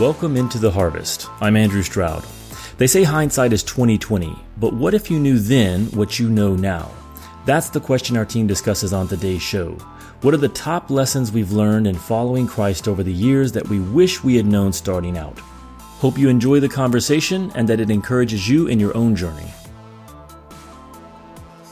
Welcome into the harvest. I'm Andrew Stroud. They say hindsight is 2020, but what if you knew then what you know now? That's the question our team discusses on today's show. What are the top lessons we've learned in following Christ over the years that we wish we had known starting out? Hope you enjoy the conversation and that it encourages you in your own journey.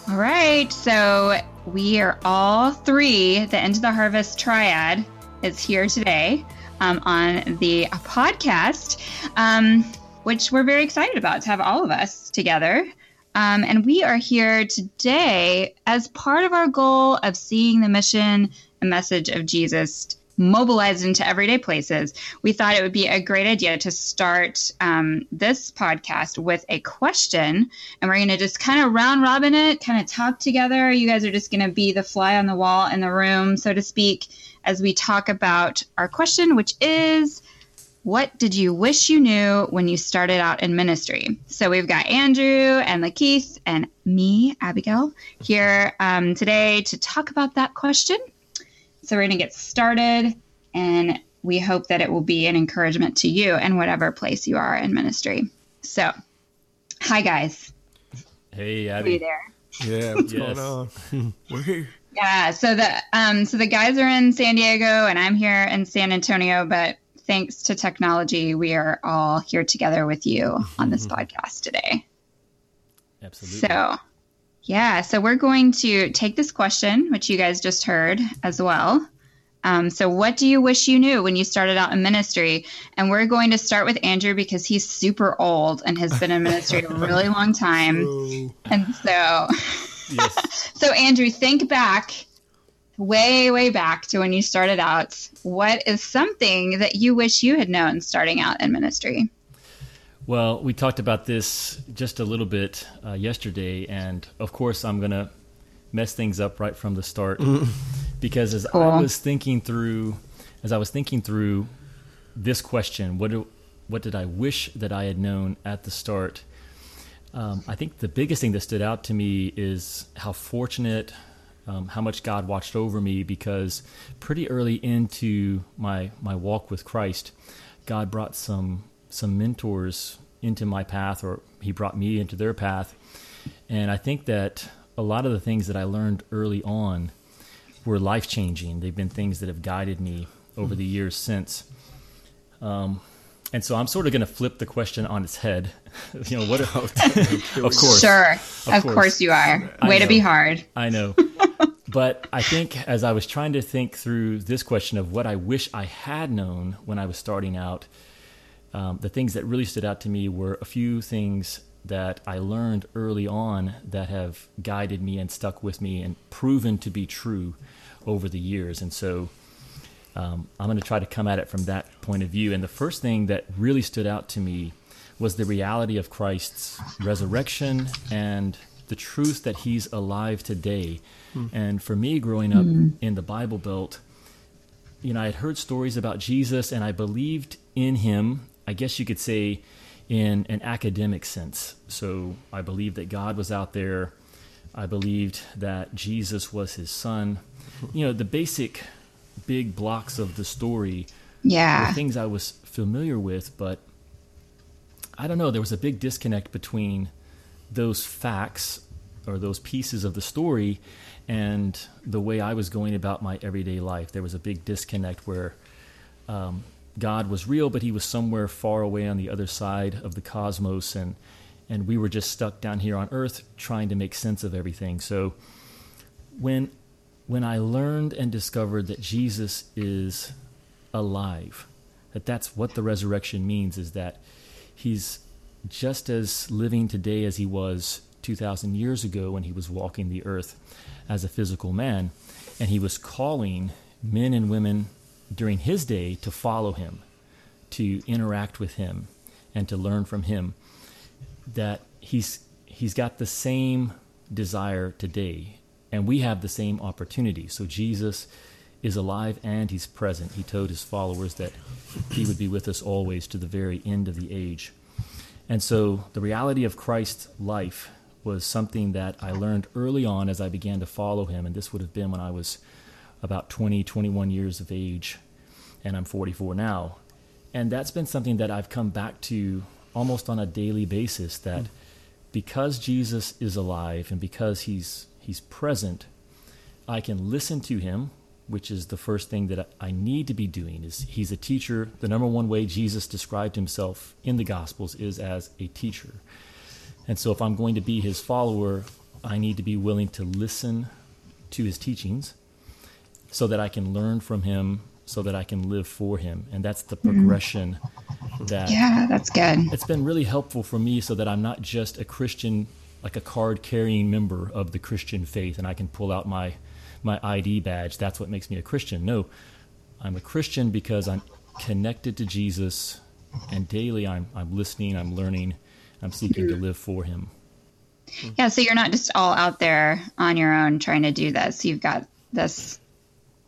All right, so we are all three, the Into the Harvest triad is here today um, on the podcast, um, which we're very excited about to have all of us together. Um, and we are here today as part of our goal of seeing the mission and message of Jesus mobilized into everyday places. We thought it would be a great idea to start um, this podcast with a question. And we're going to just kind of round robin it, kind of talk together. You guys are just going to be the fly on the wall in the room, so to speak as we talk about our question, which is what did you wish you knew when you started out in ministry? So we've got Andrew and Lakeith and me, Abigail, here um, today to talk about that question. So we're going to get started, and we hope that it will be an encouragement to you in whatever place you are in ministry. So, hi guys. Hey, Abby. Are you there? Yeah, what's yes. going on? we're here. Yeah, so the um, so the guys are in San Diego and I'm here in San Antonio, but thanks to technology, we are all here together with you on this mm-hmm. podcast today. Absolutely. So, yeah, so we're going to take this question, which you guys just heard as well. Um, so, what do you wish you knew when you started out in ministry? And we're going to start with Andrew because he's super old and has been in ministry a really long time. And so, Yes. so, Andrew, think back way, way back to when you started out. What is something that you wish you had known starting out in ministry? Well, we talked about this just a little bit uh, yesterday, and of course, I'm going to mess things up right from the start because as cool. I was thinking through, as I was thinking through this question, what do, what did I wish that I had known at the start? Um, I think the biggest thing that stood out to me is how fortunate, um, how much God watched over me because pretty early into my my walk with Christ, God brought some some mentors into my path, or He brought me into their path, and I think that a lot of the things that I learned early on were life changing. They've been things that have guided me over the years since. Um, and so I'm sort of going to flip the question on its head. you know what? of course, sure, of, of course. course. you are. Way to be hard. I know, but I think as I was trying to think through this question of what I wish I had known when I was starting out, um, the things that really stood out to me were a few things that I learned early on that have guided me and stuck with me and proven to be true over the years. And so um, I'm going to try to come at it from that point of view. And the first thing that really stood out to me was the reality of Christ's resurrection and the truth that he's alive today. Mm. And for me, growing up mm. in the Bible Belt, you know, I had heard stories about Jesus and I believed in him, I guess you could say, in an academic sense. So I believed that God was out there. I believed that Jesus was his son. You know, the basic big blocks of the story yeah. things I was familiar with, but I don't know. There was a big disconnect between those facts or those pieces of the story and the way I was going about my everyday life. There was a big disconnect where um, God was real, but he was somewhere far away on the other side of the cosmos, and and we were just stuck down here on Earth trying to make sense of everything. So when when I learned and discovered that Jesus is alive, that that's what the resurrection means is that he's just as living today as he was 2,000 years ago when he was walking the earth as a physical man. And he was calling men and women during his day to follow him, to interact with him, and to learn from him. That he's, he's got the same desire today and we have the same opportunity. So Jesus is alive and he's present. He told his followers that he would be with us always to the very end of the age. And so the reality of Christ's life was something that I learned early on as I began to follow him. And this would have been when I was about 20, 21 years of age, and I'm 44 now. and that's been something that I've come back to almost on a daily basis that because Jesus is alive and because he's he's present, I can listen to him, which is the first thing that I need to be doing is he's a teacher. The number one way Jesus described himself in the gospels is as a teacher. And so if I'm going to be his follower, I need to be willing to listen to his teachings so that I can learn from him so that I can live for him. And that's the mm-hmm. progression mm-hmm. that Yeah, that's good. It's been really helpful for me so that I'm not just a Christian like a card carrying member of the Christian faith and I can pull out my my ID badge. That's what makes me a Christian. No. I'm a Christian because I'm connected to Jesus and daily I'm I'm listening, I'm learning, I'm seeking to live for him. Yeah, so you're not just all out there on your own trying to do this. You've got this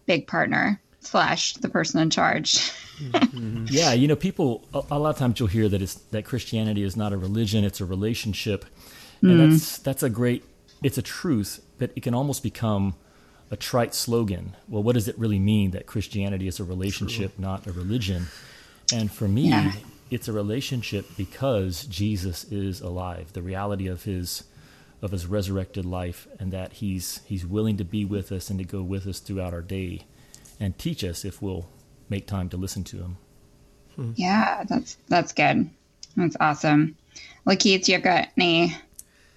big partner slash the person in charge. mm-hmm. Yeah, you know, people a, a, lot of times you'll hear that it's that Christianity is not a religion; it's a relationship, and mm. that's that's a great, it's a truth, but it can almost become a trite slogan. Well, what does it really mean that Christianity is a relationship, True. not a religion? And for me, yeah. it's a relationship because Jesus is alive. The reality of his of his resurrected life and that he's he's willing to be with us and to go with us throughout our day and teach us if we'll make time to listen to him. Hmm. Yeah, that's that's good. That's awesome. Well, Keith, you got any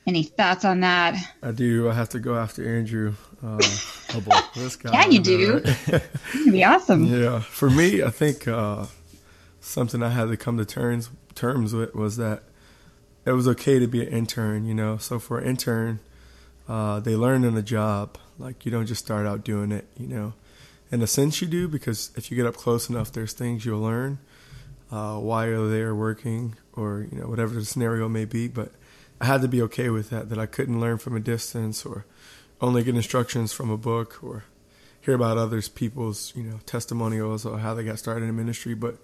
any thoughts on that? I do. I have to go after Andrew. Uh, oh boy, this guy. Yeah, you do. Right? It'd be awesome. Yeah, for me, I think uh, something I had to come to terms terms with was that it was okay to be an intern, you know. So for an intern, uh, they learn in a job. Like you don't just start out doing it, you know. In a sense, you do because if you get up close enough, there's things you'll learn uh, while they're working, or you know whatever the scenario may be. But I had to be okay with that. That I couldn't learn from a distance, or only get instructions from a book, or hear about others people's you know testimonials or how they got started in ministry. But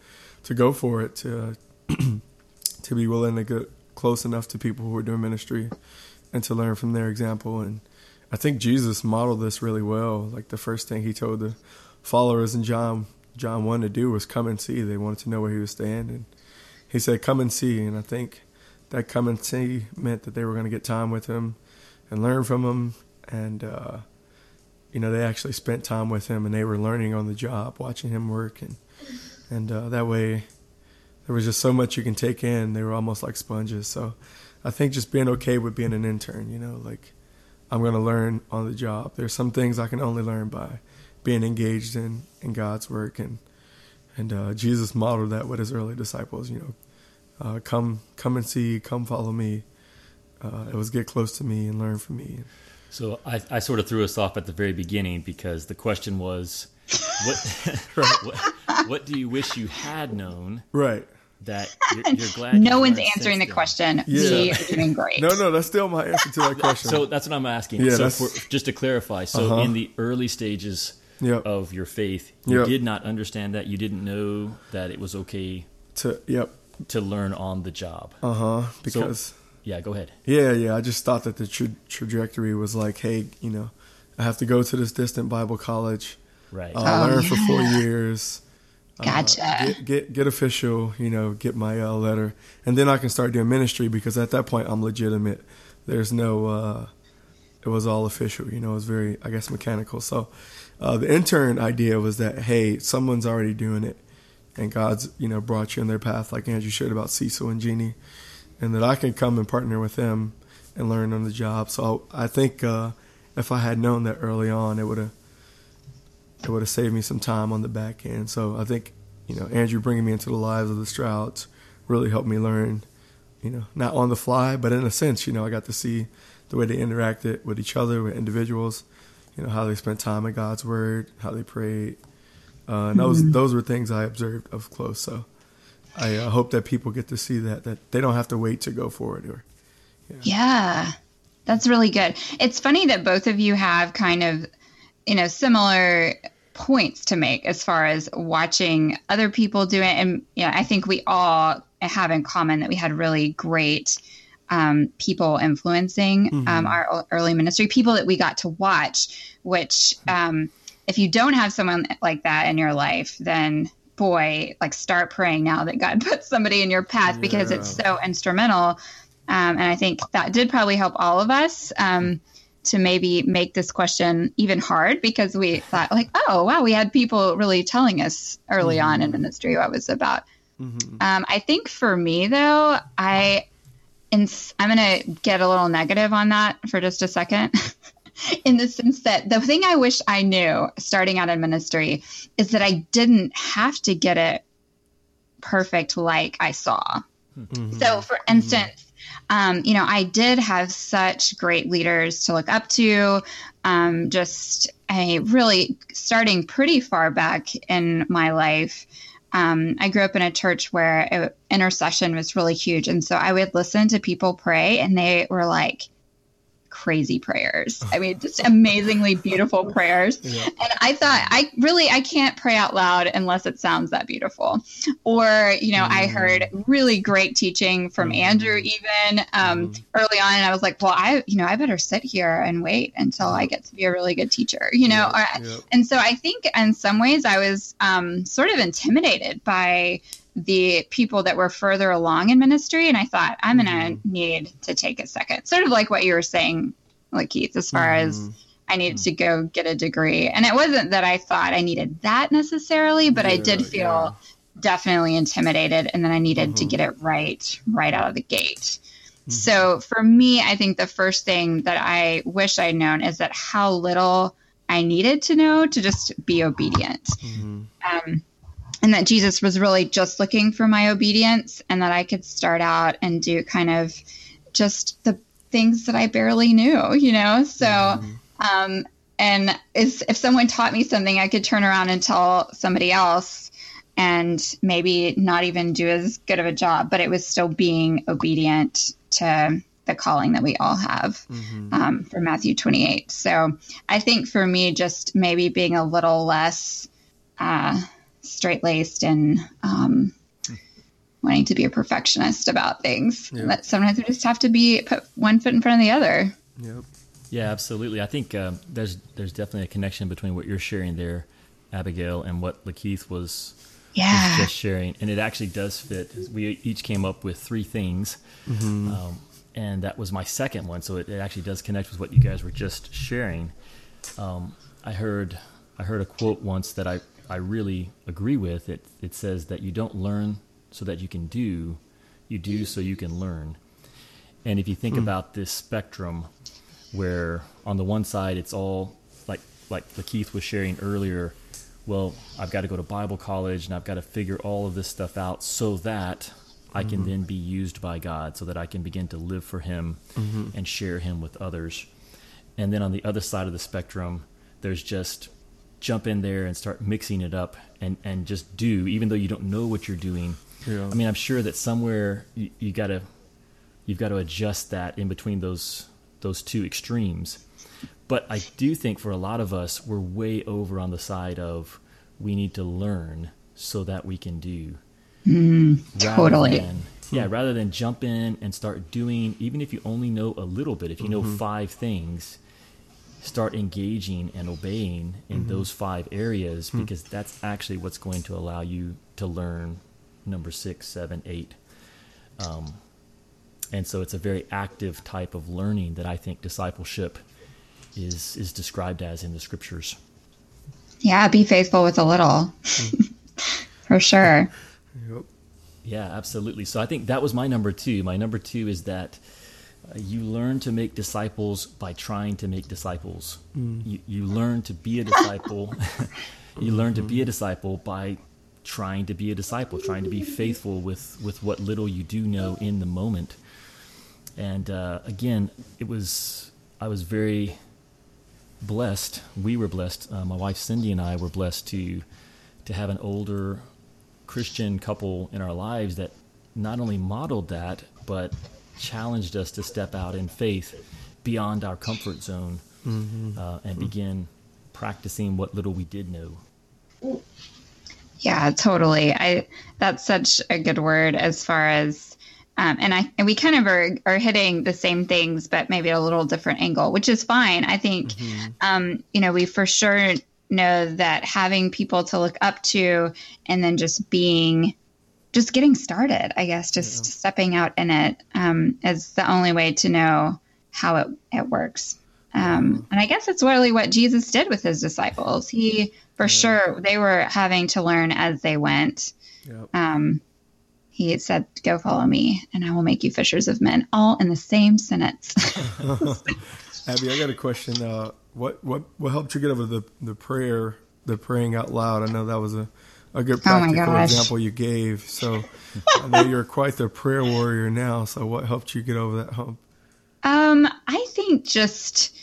to go for it, to to be willing to get close enough to people who are doing ministry and to learn from their example. And I think Jesus modeled this really well. Like the first thing he told the followers in John John one to do was come and see. They wanted to know where he was staying, and he said, "Come and see." And I think that come and see meant that they were going to get time with him and learn from him. And uh, you know, they actually spent time with him, and they were learning on the job, watching him work, and and uh, that way there was just so much you can take in. They were almost like sponges. So I think just being okay with being an intern, you know, like I'm going to learn on the job. There's some things I can only learn by being engaged in, in God's work. And, and uh, Jesus modeled that with his early disciples, you know, uh, come, come and see, come follow me. Uh, it was get close to me and learn from me. So I, I sort of threw us off at the very beginning because the question was, what, what, what do you wish you had known? Right that you're, you're glad. no one's answering the question. Yeah. We are doing great. no, no, that's still my answer to that question. so that's what I'm asking. Yeah, so for, just to clarify, so uh-huh. in the early stages yep. of your faith, you yep. did not understand that. You didn't know that it was okay to yep to learn on the job. Uh huh. Because so, yeah, go ahead. Yeah, yeah. I just thought that the tra- trajectory was like, hey, you know, I have to go to this distant Bible college. Right. Uh, oh, learn yeah. for four years Gotcha. Uh, get, get, get official, you know, get my uh, letter, and then I can start doing ministry because at that point I'm legitimate. There's no, uh, it was all official, you know. It was very, I guess, mechanical. So uh, the intern idea was that hey, someone's already doing it, and God's you know brought you in their path, like Andrew shared about Cecil and Jeannie, and that I can come and partner with them and learn on the job. So I think uh, if I had known that early on, it would have it would have saved me some time on the back end. So I think, you know, Andrew bringing me into the lives of the Strouds really helped me learn, you know, not on the fly, but in a sense, you know, I got to see the way they interacted with each other, with individuals, you know, how they spent time in God's Word, how they prayed. Uh, and those mm-hmm. those were things I observed of close. So I uh, hope that people get to see that that they don't have to wait to go forward. Or yeah. yeah, that's really good. It's funny that both of you have kind of you know, similar points to make as far as watching other people do it. And, you know, I think we all have in common that we had really great um, people influencing mm-hmm. um, our early ministry, people that we got to watch, which, um, if you don't have someone like that in your life, then boy, like start praying now that God puts somebody in your path because it's so instrumental. Um, and I think that did probably help all of us um, to maybe make this question even hard because we thought, like, oh, wow, we had people really telling us early mm-hmm. on in ministry what it was about. Mm-hmm. Um, I think for me, though, I. I'm going to get a little negative on that for just a second. in the sense that the thing I wish I knew starting out in ministry is that I didn't have to get it perfect like I saw. Mm-hmm. So, for instance, um, you know, I did have such great leaders to look up to. Um, just a really starting pretty far back in my life. Um, I grew up in a church where it, intercession was really huge. And so I would listen to people pray, and they were like, crazy prayers. I mean, just amazingly beautiful prayers. Yeah. And I thought, I really, I can't pray out loud unless it sounds that beautiful. Or, you know, mm. I heard really great teaching from mm. Andrew even um, mm. early on. And I was like, well, I, you know, I better sit here and wait until I get to be a really good teacher, you know? Yeah. Or, yeah. And so I think in some ways I was um, sort of intimidated by the people that were further along in ministry. And I thought, I'm going to mm-hmm. need to take a second, sort of like what you were saying, like Keith, as far mm-hmm. as I needed mm-hmm. to go get a degree. And it wasn't that I thought I needed that necessarily, but yeah, I did feel yeah. definitely intimidated. And then I needed to mm-hmm. get it right, right out of the gate. Mm-hmm. So for me, I think the first thing that I wish I'd known is that how little I needed to know to just be obedient. Mm-hmm. Um, and that Jesus was really just looking for my obedience and that I could start out and do kind of just the things that I barely knew, you know? So, mm-hmm. um, and if, if someone taught me something, I could turn around and tell somebody else and maybe not even do as good of a job, but it was still being obedient to the calling that we all have mm-hmm. um, for Matthew 28. So I think for me, just maybe being a little less, uh, straight laced and um, wanting to be a perfectionist about things. Yep. But sometimes we just have to be put one foot in front of the other. Yep. Yeah, absolutely. I think uh, there's there's definitely a connection between what you're sharing there, Abigail, and what Lakeith was, yeah. was just sharing, and it actually does fit. We each came up with three things, mm-hmm. um, and that was my second one. So it, it, actually does connect with what you guys were just sharing. Um, I heard I heard a quote once that I I really agree with. It it says that you don't learn so that you can do, you do so you can learn. And if you think mm. about this spectrum, where on the one side it's all like like Keith was sharing earlier, well, I've got to go to Bible college and I've got to figure all of this stuff out so that I can mm-hmm. then be used by God, so that I can begin to live for Him mm-hmm. and share Him with others. And then on the other side of the spectrum, there's just jump in there and start mixing it up and, and just do, even though you don't know what you're doing. Yeah. I mean, I'm sure that somewhere you, you gotta you've got to adjust that in between those those two extremes. But I do think for a lot of us, we're way over on the side of we need to learn so that we can do. Mm, totally. Than, yeah, rather than jump in and start doing, even if you only know a little bit, if you know mm-hmm. five things, start engaging and obeying in mm-hmm. those five areas mm-hmm. because that's actually what's going to allow you to learn number six, seven, eight. Um, and so it's a very active type of learning that I think discipleship is is described as in the scriptures. Yeah, be faithful with a little. For sure. Yep. Yeah, absolutely. So I think that was my number two. My number two is that you learn to make disciples by trying to make disciples. Mm. You, you learn to be a disciple. you learn to be a disciple by trying to be a disciple, trying to be faithful with, with what little you do know in the moment. And uh, again, it was I was very blessed. We were blessed. Uh, my wife Cindy and I were blessed to to have an older Christian couple in our lives that not only modeled that, but challenged us to step out in faith beyond our comfort zone mm-hmm. uh, and begin practicing what little we did know. Yeah, totally. I that's such a good word as far as um, and I and we kind of are, are hitting the same things, but maybe a little different angle, which is fine. I think, mm-hmm. um, you know, we for sure know that having people to look up to and then just being just getting started i guess just yeah. stepping out in it um, is the only way to know how it, it works um, and i guess it's really what jesus did with his disciples he for yeah. sure they were having to learn as they went yep. um, he said go follow me and i will make you fishers of men all in the same sentence abby i got a question uh, what what what helped you get over the the prayer the praying out loud i know that was a a good oh practical oh example you gave. So I know you're quite the prayer warrior now. So what helped you get over that hump? Um, I think just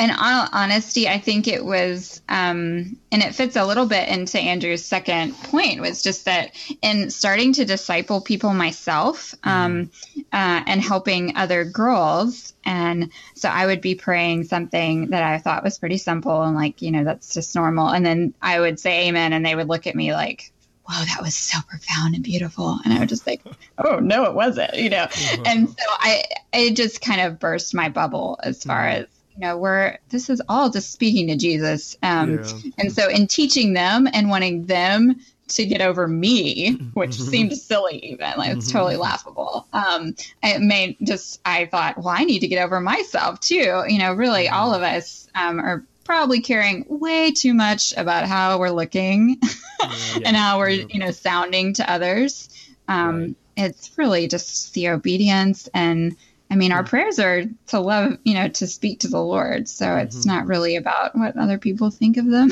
in all honesty, I think it was, um, and it fits a little bit into Andrew's second point, was just that in starting to disciple people myself um, mm-hmm. uh, and helping other girls. And so I would be praying something that I thought was pretty simple and like, you know, that's just normal. And then I would say amen, and they would look at me like, wow, that was so profound and beautiful. And I would just like, oh, no, it wasn't, you know? Mm-hmm. And so I, it just kind of burst my bubble as far mm-hmm. as you know we're this is all just speaking to jesus um, yeah. and so in teaching them and wanting them to get over me which mm-hmm. seemed silly even like it's totally mm-hmm. laughable um it made just i thought well i need to get over myself too you know really mm-hmm. all of us um, are probably caring way too much about how we're looking yeah, and how we're you know sounding to others um right. it's really just the obedience and I mean, our prayers are to love, you know, to speak to the Lord. So mm-hmm. it's not really about what other people think of them.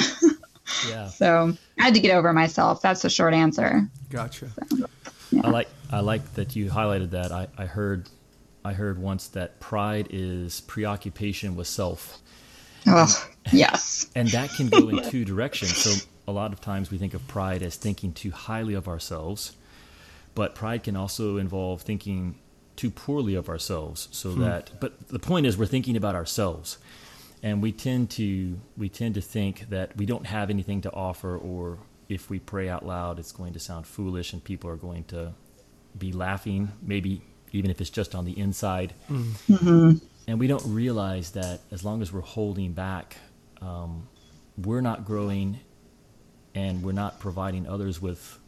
yeah. So I had to get over myself. That's the short answer. Gotcha. So, yeah. I like I like that you highlighted that. I, I heard I heard once that pride is preoccupation with self. Oh, yes. And that can go in two directions. So a lot of times we think of pride as thinking too highly of ourselves, but pride can also involve thinking too poorly of ourselves so hmm. that but the point is we're thinking about ourselves and we tend to we tend to think that we don't have anything to offer or if we pray out loud it's going to sound foolish and people are going to be laughing maybe even if it's just on the inside hmm. mm-hmm. and we don't realize that as long as we're holding back um, we're not growing and we're not providing others with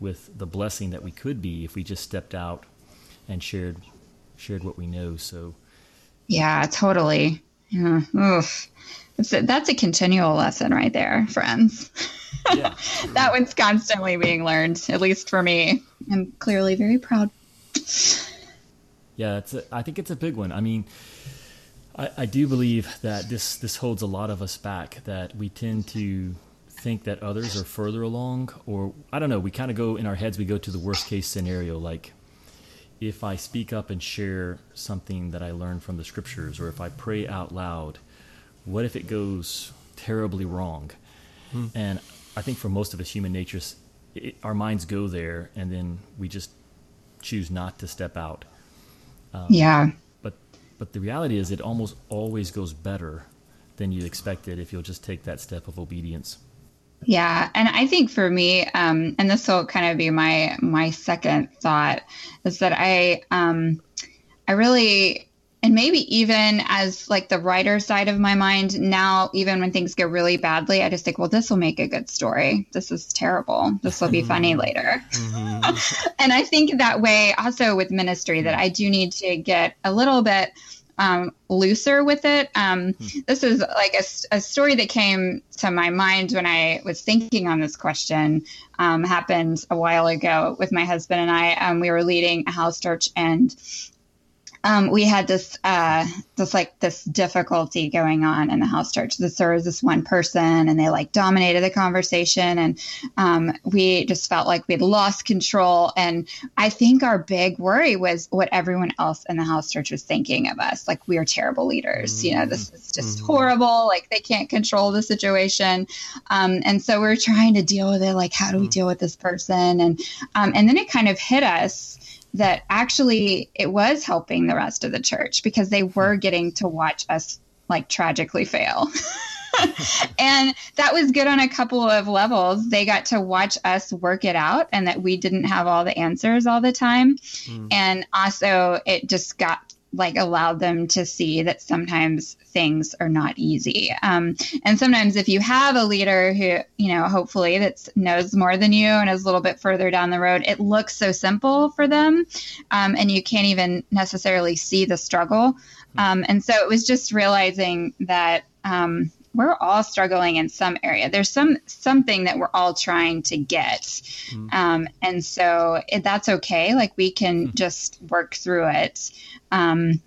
with the blessing that we could be if we just stepped out and shared shared what we know. So, yeah, totally. Yeah. Oof. A, that's a continual lesson right there, friends. Yeah, that one's constantly being learned, at least for me. I'm clearly very proud. Yeah, it's a, I think it's a big one. I mean, I, I do believe that this this holds a lot of us back. That we tend to think that others are further along, or I don't know. We kind of go in our heads. We go to the worst case scenario, like if I speak up and share something that I learned from the scriptures, or if I pray out loud, what if it goes terribly wrong? Hmm. And I think for most of us, human nature, it, our minds go there, and then we just choose not to step out. Um, yeah. But but the reality is, it almost always goes better than you expected if you'll just take that step of obedience. Yeah, and I think for me, um, and this will kind of be my my second thought, is that I um, I really and maybe even as like the writer side of my mind now even when things go really badly i just think well this will make a good story this is terrible this will be funny mm-hmm. later mm-hmm. and i think that way also with ministry that i do need to get a little bit um, looser with it. Um, hmm. This is like a, a, story that came to my mind when I was thinking on this question. Um, happened a while ago with my husband and I. Um, we were leading a house church, and um, we had this uh, this like this difficulty going on in the house church. This, there was this one person, and they like dominated the conversation, and um, we just felt like we had lost control. And I think our big worry was what everyone else in the house church was thinking of us. Like we are terrible leaders. Mm-hmm. You know, this is just mm-hmm. horrible. Like they can't control the situation, um, and so we we're trying to deal with it. Like how do we mm-hmm. deal with this person? And um, and then it kind of hit us that actually it was helping the rest of the church because they were getting to watch us like tragically fail. and that was good on a couple of levels. They got to watch us work it out and that we didn't have all the answers all the time. Mm. And also, it just got like allowed them to see that sometimes things are not easy. Um, and sometimes if you have a leader who, you know, hopefully that knows more than you and is a little bit further down the road, it looks so simple for them. Um, and you can't even necessarily see the struggle. Um, and so it was just realizing that, um, we're all struggling in some area. There's some something that we're all trying to get, mm. um, and so it, that's okay. Like we can mm. just work through it. Um,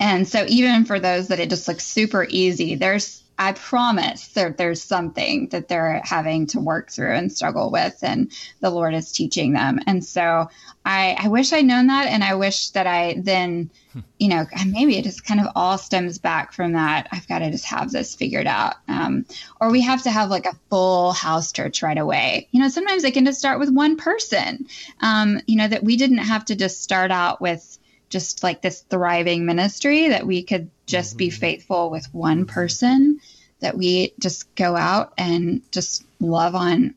and so even for those that it just looks super easy, there's I promise that there's something that they're having to work through and struggle with, and the Lord is teaching them. And so I, I wish I'd known that, and I wish that I then, hmm. you know, maybe it just kind of all stems back from that. I've got to just have this figured out, um, or we have to have like a full house church right away. You know, sometimes it can just start with one person. Um, you know, that we didn't have to just start out with just like this thriving ministry that we could just mm-hmm. be faithful with one person that we just go out and just love on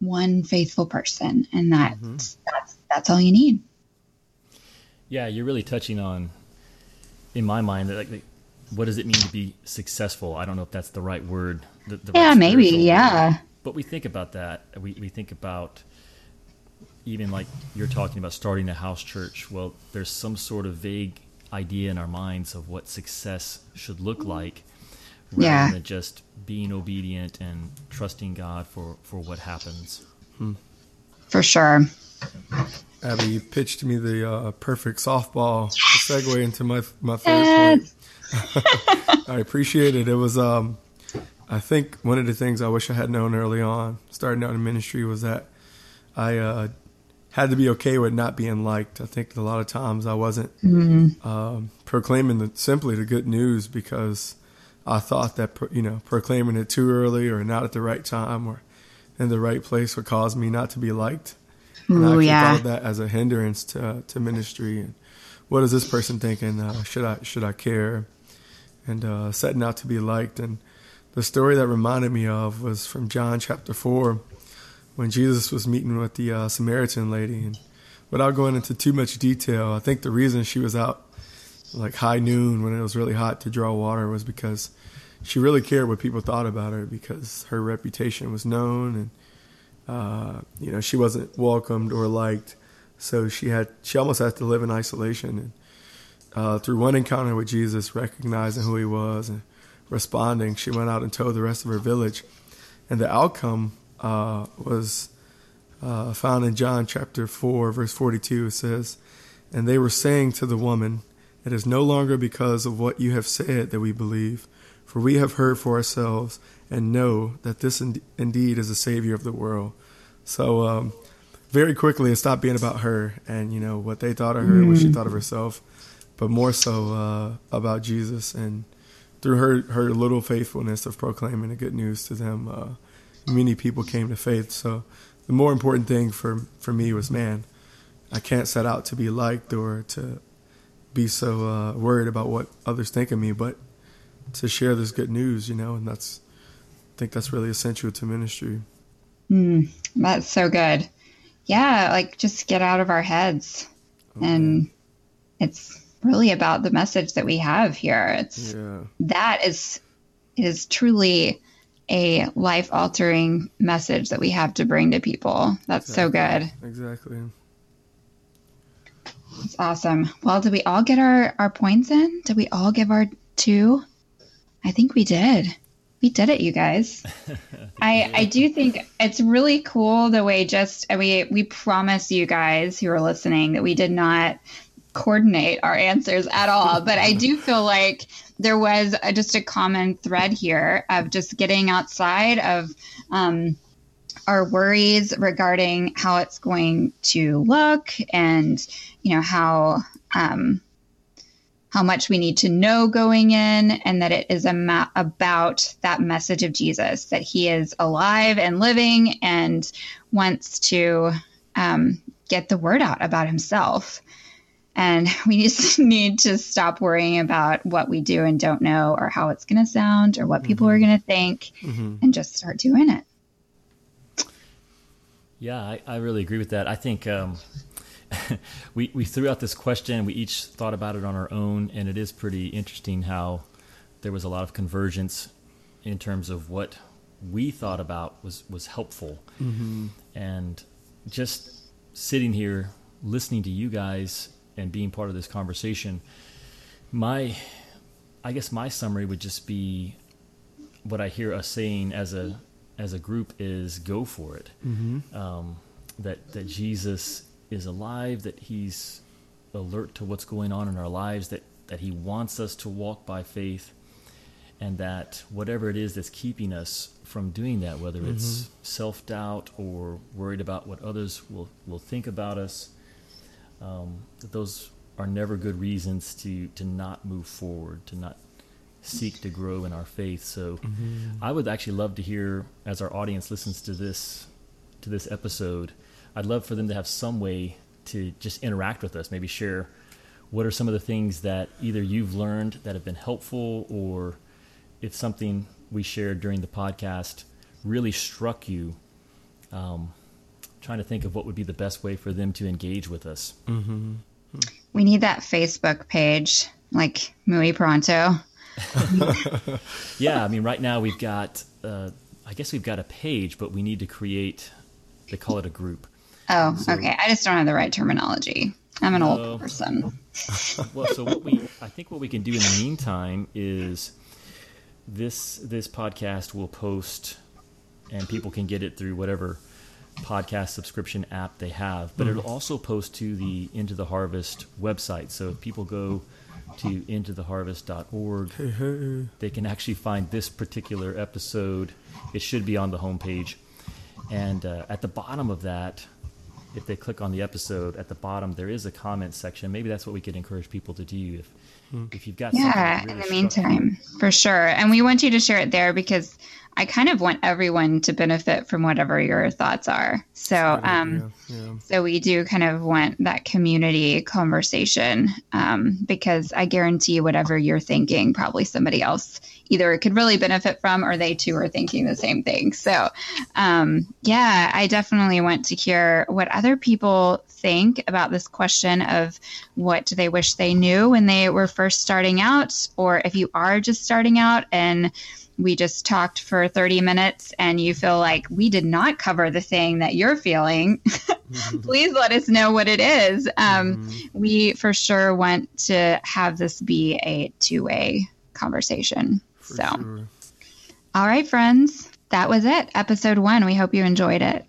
one faithful person and that mm-hmm. that's that's all you need yeah you're really touching on in my mind like, like what does it mean to be successful i don't know if that's the right word the, the yeah right maybe yeah word. but we think about that we, we think about even like you're talking about starting a house church, well, there's some sort of vague idea in our minds of what success should look like rather yeah. than just being obedient and trusting God for, for what happens. Hmm. For sure. Abby, you pitched me the uh, perfect softball segue into my my favorite point. I appreciate it. It was, um, I think, one of the things I wish I had known early on, starting out in ministry, was that I uh, had to be okay with not being liked. I think a lot of times I wasn't mm-hmm. um, proclaiming the, simply the good news because I thought that you know proclaiming it too early or not at the right time or in the right place would cause me not to be liked. And Ooh, I yeah. thought that as a hindrance to to ministry. And what is this person thinking? Uh, should I should I care? And uh, setting out to be liked. And the story that reminded me of was from John chapter four when Jesus was meeting with the uh, Samaritan lady. And without going into too much detail, I think the reason she was out like high noon when it was really hot to draw water was because she really cared what people thought about her because her reputation was known and uh, you know she wasn't welcomed or liked. So she had she almost had to live in isolation. And uh, through one encounter with Jesus, recognizing who he was and responding, she went out and told the rest of her village. And the outcome uh, was uh, found in John chapter 4, verse 42. It says, And they were saying to the woman, It is no longer because of what you have said that we believe, for we have heard for ourselves and know that this in- indeed is the Savior of the world. So, um, very quickly, it stopped being about her and, you know, what they thought of her, mm. what she mm. thought of herself, but more so uh, about Jesus. And through her, her little faithfulness of proclaiming the good news to them, uh, many people came to faith. So the more important thing for for me was, man, I can't set out to be liked or to be so uh, worried about what others think of me, but to share this good news, you know, and that's I think that's really essential to ministry. Mm, that's so good. Yeah, like just get out of our heads, okay. and it's really about the message that we have here. It's yeah. that is is truly a life altering message that we have to bring to people. That's exactly. so good. Exactly. That's awesome. Well, did we all get our, our points in? Did we all give our two? I think we did. We did it, you guys. I I do think it's really cool the way just we we promise you guys who are listening that we did not coordinate our answers at all. But I do feel like there was a, just a common thread here of just getting outside of um, our worries regarding how it's going to look and you know how um, how much we need to know going in and that it is ma- about that message of jesus that he is alive and living and wants to um, get the word out about himself and we just need to stop worrying about what we do and don't know or how it's going to sound or what people mm-hmm. are going to think mm-hmm. and just start doing it. Yeah, I, I, really agree with that. I think um, we we threw out this question. We each thought about it on our own, and it is pretty interesting how there was a lot of convergence in terms of what we thought about was was helpful, mm-hmm. and just sitting here listening to you guys and being part of this conversation. My, I guess my summary would just be what I hear us saying as a as a group is go for it. Mm-hmm. Um, that that Jesus is alive, that He's alert to what's going on in our lives, that that He wants us to walk by faith, and that whatever it is that's keeping us from doing that, whether mm-hmm. it's self doubt or worried about what others will will think about us, um, that those are never good reasons to to not move forward, to not seek to grow in our faith. So mm-hmm. I would actually love to hear as our audience listens to this to this episode, I'd love for them to have some way to just interact with us, maybe share what are some of the things that either you've learned that have been helpful or if something we shared during the podcast really struck you. Um, trying to think of what would be the best way for them to engage with us. Mm-hmm. We need that Facebook page, like Muy Pronto. yeah, I mean, right now we've got, uh, I guess we've got a page, but we need to create. They call it a group. Oh, so, okay. I just don't have the right terminology. I'm an uh, old person. well, so what we, I think, what we can do in the meantime is this this podcast will post, and people can get it through whatever podcast subscription app they have. But mm. it'll also post to the Into the Harvest website. So if people go to intotheharvest.org. Hey, hey. They can actually find this particular episode. It should be on the homepage. And uh, at the bottom of that, if they click on the episode, at the bottom there is a comment section. Maybe that's what we could encourage people to do if hmm. if you've got yeah. Really in the meantime, for sure. And we want you to share it there because I kind of want everyone to benefit from whatever your thoughts are. So, um, yeah, yeah. so we do kind of want that community conversation um, because I guarantee whatever you're thinking, probably somebody else either could really benefit from or they too are thinking the same thing. So, um, yeah, I definitely want to hear what other people think about this question of what do they wish they knew when they were first starting out, or if you are just starting out and we just talked for 30 minutes and you feel like we did not cover the thing that you're feeling, please let us know what it is. Um, mm-hmm. We for sure want to have this be a two way conversation. For so, sure. all right, friends, that was it. Episode one. We hope you enjoyed it.